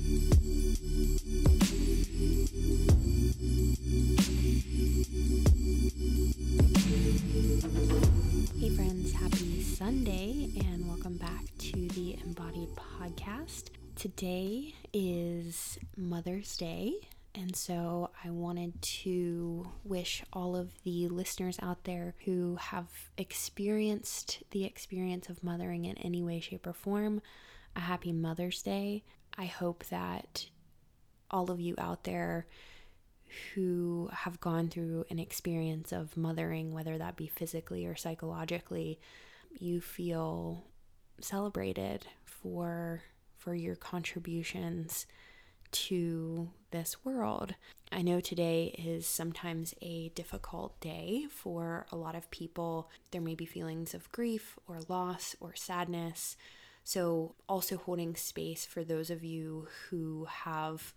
Hey, friends, happy Sunday, and welcome back to the Embodied Podcast. Today is Mother's Day, and so I wanted to wish all of the listeners out there who have experienced the experience of mothering in any way, shape, or form a happy Mother's Day. I hope that all of you out there who have gone through an experience of mothering, whether that be physically or psychologically, you feel celebrated for for your contributions to this world. I know today is sometimes a difficult day for a lot of people. There may be feelings of grief or loss or sadness so, also holding space for those of you who have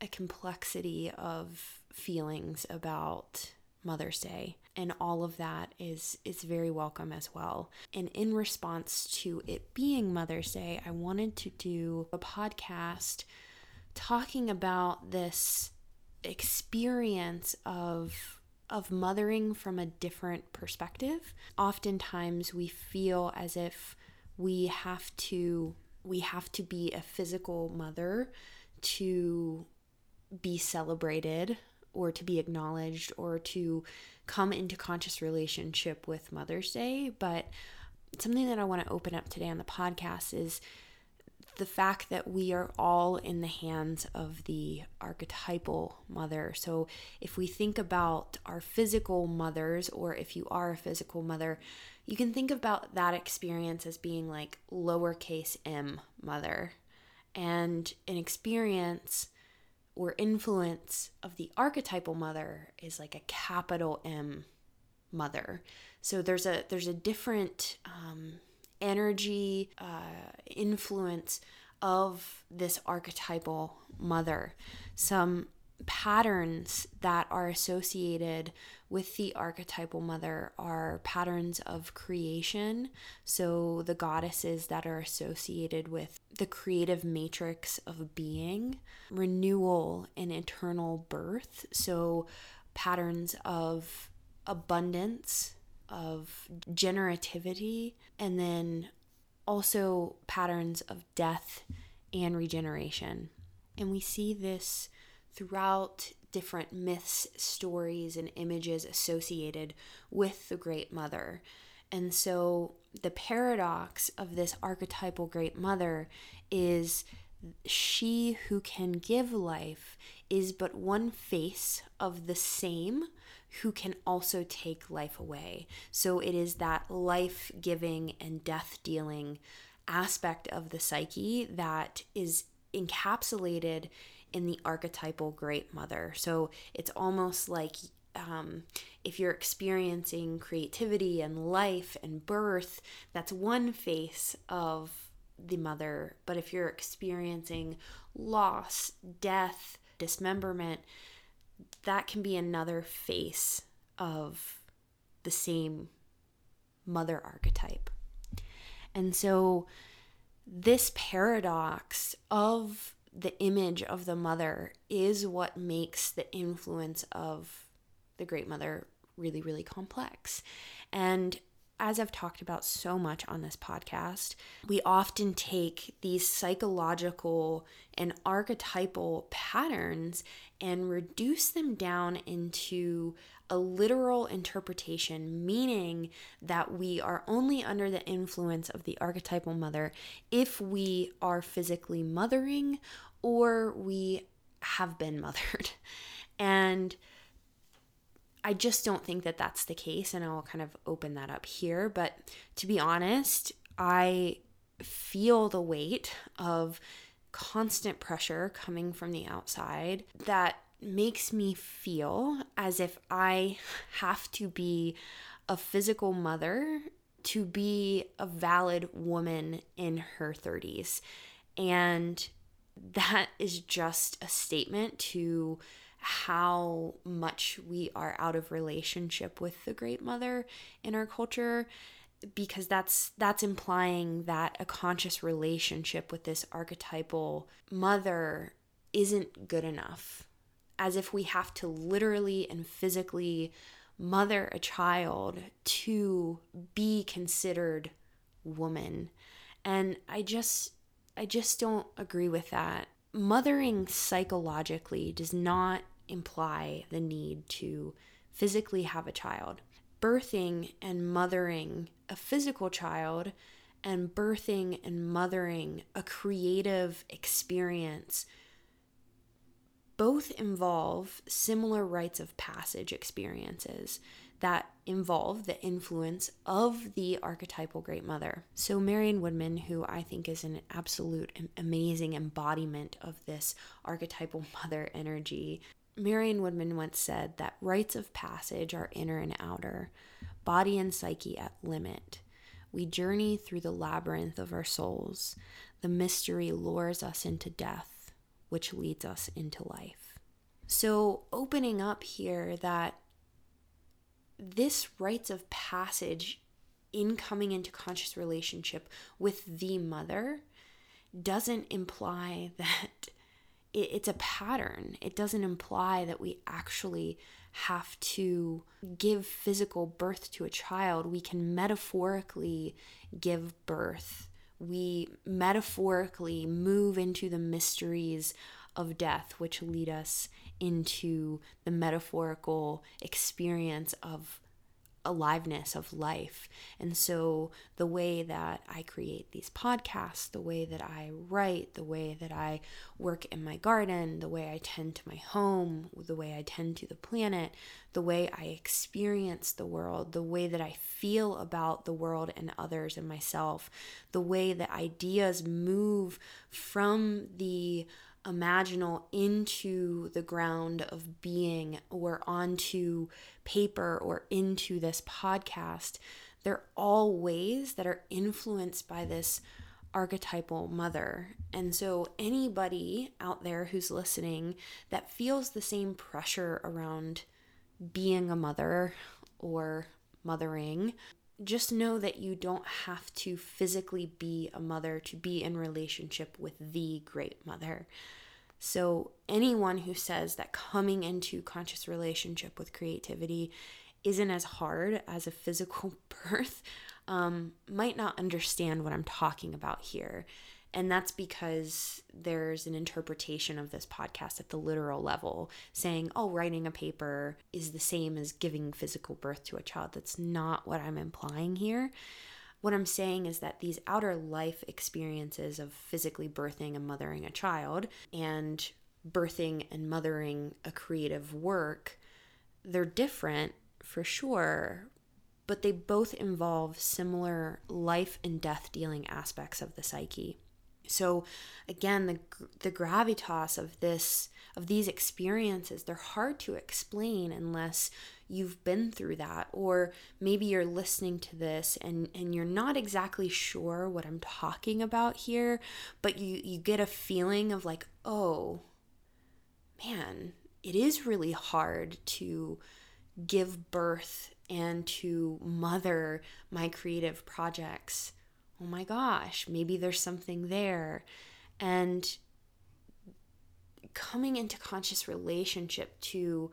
a complexity of feelings about Mother's Day and all of that is is very welcome as well. And in response to it being Mother's Day, I wanted to do a podcast talking about this experience of of mothering from a different perspective. Oftentimes we feel as if we have to we have to be a physical mother to be celebrated or to be acknowledged or to come into conscious relationship with Mother's Day. But something that I want to open up today on the podcast is the fact that we are all in the hands of the archetypal mother. So, if we think about our physical mothers, or if you are a physical mother, you can think about that experience as being like lowercase m mother. And an experience or influence of the archetypal mother is like a capital M mother. So there's a there's a different um, energy uh, influence of this archetypal mother. Some patterns that are associated with the archetypal mother are patterns of creation. So, the goddesses that are associated with the creative matrix of being, renewal and eternal birth. So, patterns of abundance, of generativity, and then also patterns of death and regeneration. And we see this throughout different myths, stories, and images associated with the Great Mother. And so the paradox of this archetypal Great Mother is she who can give life is but one face of the same who can also take life away. So it is that life giving and death dealing aspect of the psyche that is encapsulated in the archetypal great mother. So it's almost like um, if you're experiencing creativity and life and birth, that's one face of the mother. But if you're experiencing loss, death, dismemberment, that can be another face of the same mother archetype. And so, this paradox of the image of the mother is what makes the influence of the great mother really, really complex. And as I've talked about so much on this podcast, we often take these psychological and archetypal patterns and reduce them down into a literal interpretation, meaning that we are only under the influence of the archetypal mother if we are physically mothering or we have been mothered. And I just don't think that that's the case. And I'll kind of open that up here. But to be honest, I feel the weight of constant pressure coming from the outside that makes me feel as if I have to be a physical mother to be a valid woman in her 30s. And that is just a statement to how much we are out of relationship with the great mother in our culture because that's that's implying that a conscious relationship with this archetypal mother isn't good enough as if we have to literally and physically mother a child to be considered woman. And i just i just don't agree with that. Mothering psychologically does not imply the need to physically have a child. Birthing and mothering a physical child and birthing and mothering a creative experience both involve similar rites of passage experiences that involve the influence of the archetypal great mother. So, Marion Woodman, who I think is an absolute amazing embodiment of this archetypal mother energy, Marion Woodman once said that rites of passage are inner and outer, body and psyche at limit. We journey through the labyrinth of our souls. The mystery lures us into death which leads us into life. So, opening up here that this rites of passage in coming into conscious relationship with the mother doesn't imply that it's a pattern. It doesn't imply that we actually have to give physical birth to a child. We can metaphorically give birth we metaphorically move into the mysteries of death, which lead us into the metaphorical experience of aliveness of life. And so, the way that I create these podcasts, the way that I write, the way that I work in my garden, the way I tend to my home, the way I tend to the planet, the way I experience the world, the way that I feel about the world and others and myself, the way that ideas move from the imaginal into the ground of being or onto paper or into this podcast, they're all ways that are influenced by this archetypal mother. And so, anybody out there who's listening that feels the same pressure around being a mother or mothering, just know that you don't have to physically be a mother to be in relationship with the great mother. So, anyone who says that coming into conscious relationship with creativity isn't as hard as a physical birth um, might not understand what I'm talking about here. And that's because there's an interpretation of this podcast at the literal level saying, oh, writing a paper is the same as giving physical birth to a child. That's not what I'm implying here. What I'm saying is that these outer life experiences of physically birthing and mothering a child and birthing and mothering a creative work, they're different for sure, but they both involve similar life and death dealing aspects of the psyche. So again, the the gravitas of this of these experiences, they're hard to explain unless you've been through that or maybe you're listening to this and and you're not exactly sure what I'm talking about here but you you get a feeling of like oh man it is really hard to give birth and to mother my creative projects oh my gosh maybe there's something there and coming into conscious relationship to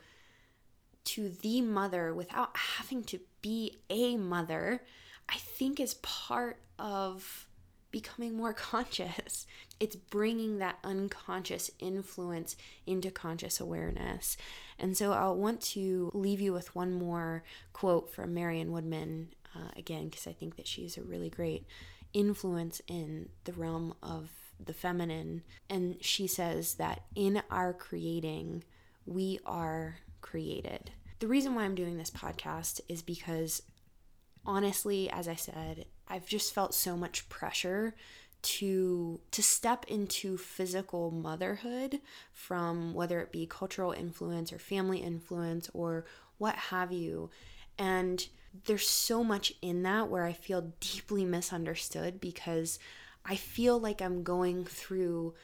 to the mother without having to be a mother, I think is part of becoming more conscious. It's bringing that unconscious influence into conscious awareness. And so I want to leave you with one more quote from Marion Woodman, uh, again, because I think that she's a really great influence in the realm of the feminine. And she says that in our creating, we are created. The reason why I'm doing this podcast is because honestly, as I said, I've just felt so much pressure to to step into physical motherhood from whether it be cultural influence or family influence or what have you and there's so much in that where I feel deeply misunderstood because I feel like I'm going through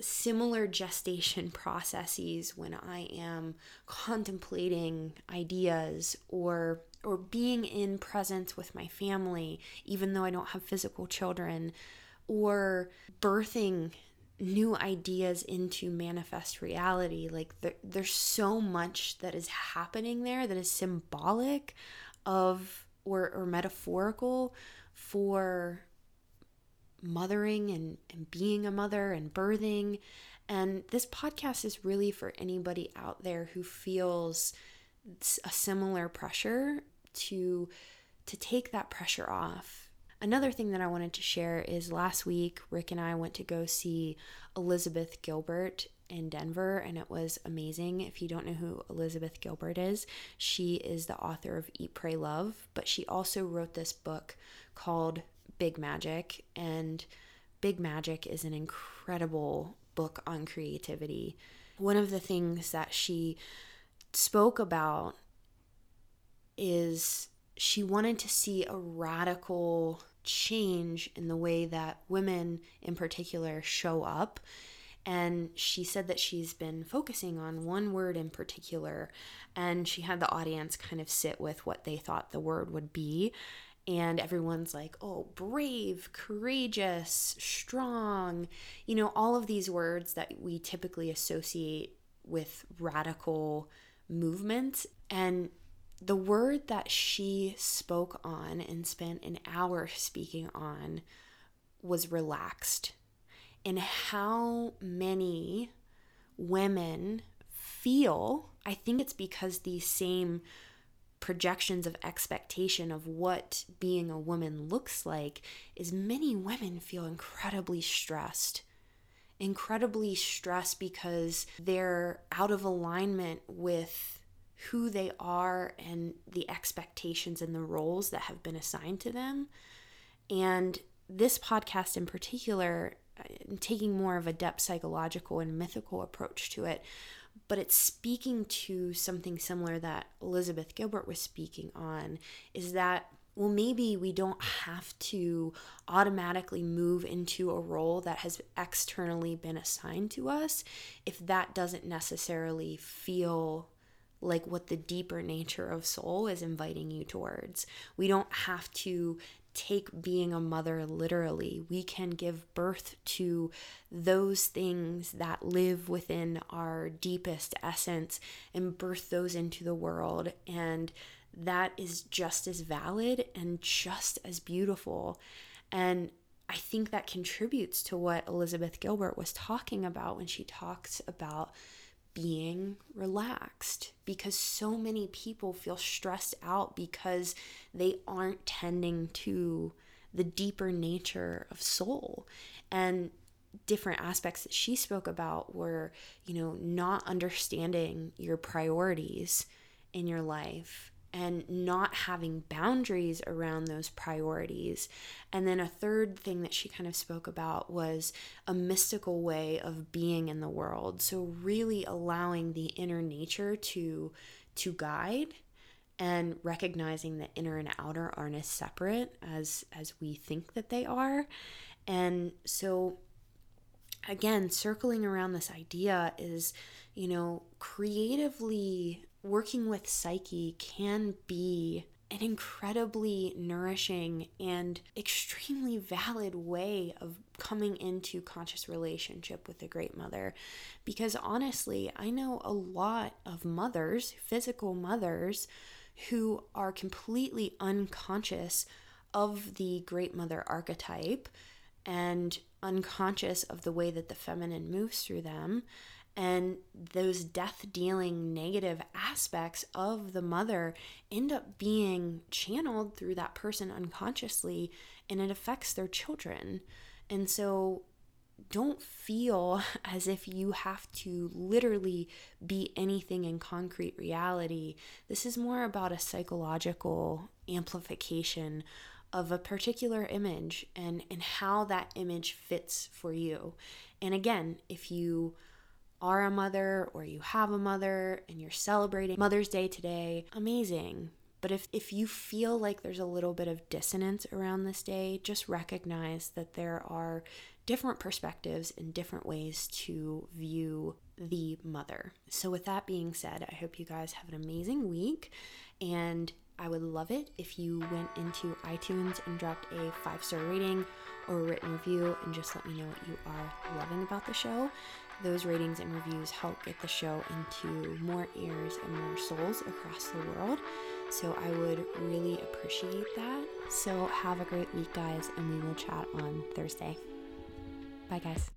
similar gestation processes when I am contemplating ideas or or being in presence with my family even though I don't have physical children or birthing new ideas into manifest reality. Like there, there's so much that is happening there that is symbolic of or, or metaphorical for mothering and, and being a mother and birthing. And this podcast is really for anybody out there who feels a similar pressure to to take that pressure off. Another thing that I wanted to share is last week Rick and I went to go see Elizabeth Gilbert in Denver and it was amazing. If you don't know who Elizabeth Gilbert is, she is the author of Eat Pray Love, but she also wrote this book called Big Magic and Big Magic is an incredible book on creativity. One of the things that she spoke about is she wanted to see a radical change in the way that women in particular show up and she said that she's been focusing on one word in particular and she had the audience kind of sit with what they thought the word would be and everyone's like oh brave courageous strong you know all of these words that we typically associate with radical movements and the word that she spoke on and spent an hour speaking on was relaxed and how many women feel. I think it's because these same projections of expectation of what being a woman looks like is many women feel incredibly stressed incredibly stressed because they're out of alignment with who they are and the expectations and the roles that have been assigned to them. And this podcast in particular taking more of a depth psychological and mythical approach to it but it's speaking to something similar that Elizabeth Gilbert was speaking on is that well maybe we don't have to automatically move into a role that has externally been assigned to us if that doesn't necessarily feel like what the deeper nature of soul is inviting you towards. We don't have to take being a mother literally. We can give birth to those things that live within our deepest essence and birth those into the world. And that is just as valid and just as beautiful. And I think that contributes to what Elizabeth Gilbert was talking about when she talks about being relaxed because so many people feel stressed out because they aren't tending to the deeper nature of soul. And different aspects that she spoke about were you know not understanding your priorities in your life and not having boundaries around those priorities. And then a third thing that she kind of spoke about was a mystical way of being in the world. So really allowing the inner nature to to guide and recognizing that inner and outer aren't as separate as as we think that they are. And so again, circling around this idea is, you know, creatively working with Psyche can be an incredibly nourishing and extremely valid way of coming into conscious relationship with the great mother. Because honestly i know a lot of mothers physical mothers who are completely unconscious of the great mother archetype and unconscious of the way that the feminine moves through them and those death dealing negative aspects of the mother end up being channeled through that person unconsciously and it affects their children. And so don't feel as if you have to literally be anything in concrete reality. This is more about a psychological amplification of a particular image and and how that image fits for you. And again, if you are a mother or you have a mother and you're celebrating Mother's Day today, amazing. But if, if you feel like there's a little bit of dissonance around this day, just recognize that there are different perspectives and different ways to view the mother. So, with that being said, I hope you guys have an amazing week. And I would love it if you went into iTunes and dropped a five star rating or a written review and just let me know what you are loving about the show. Those ratings and reviews help get the show into more ears and more souls across the world. So I would really appreciate that. So have a great week, guys, and we will chat on Thursday. Bye, guys.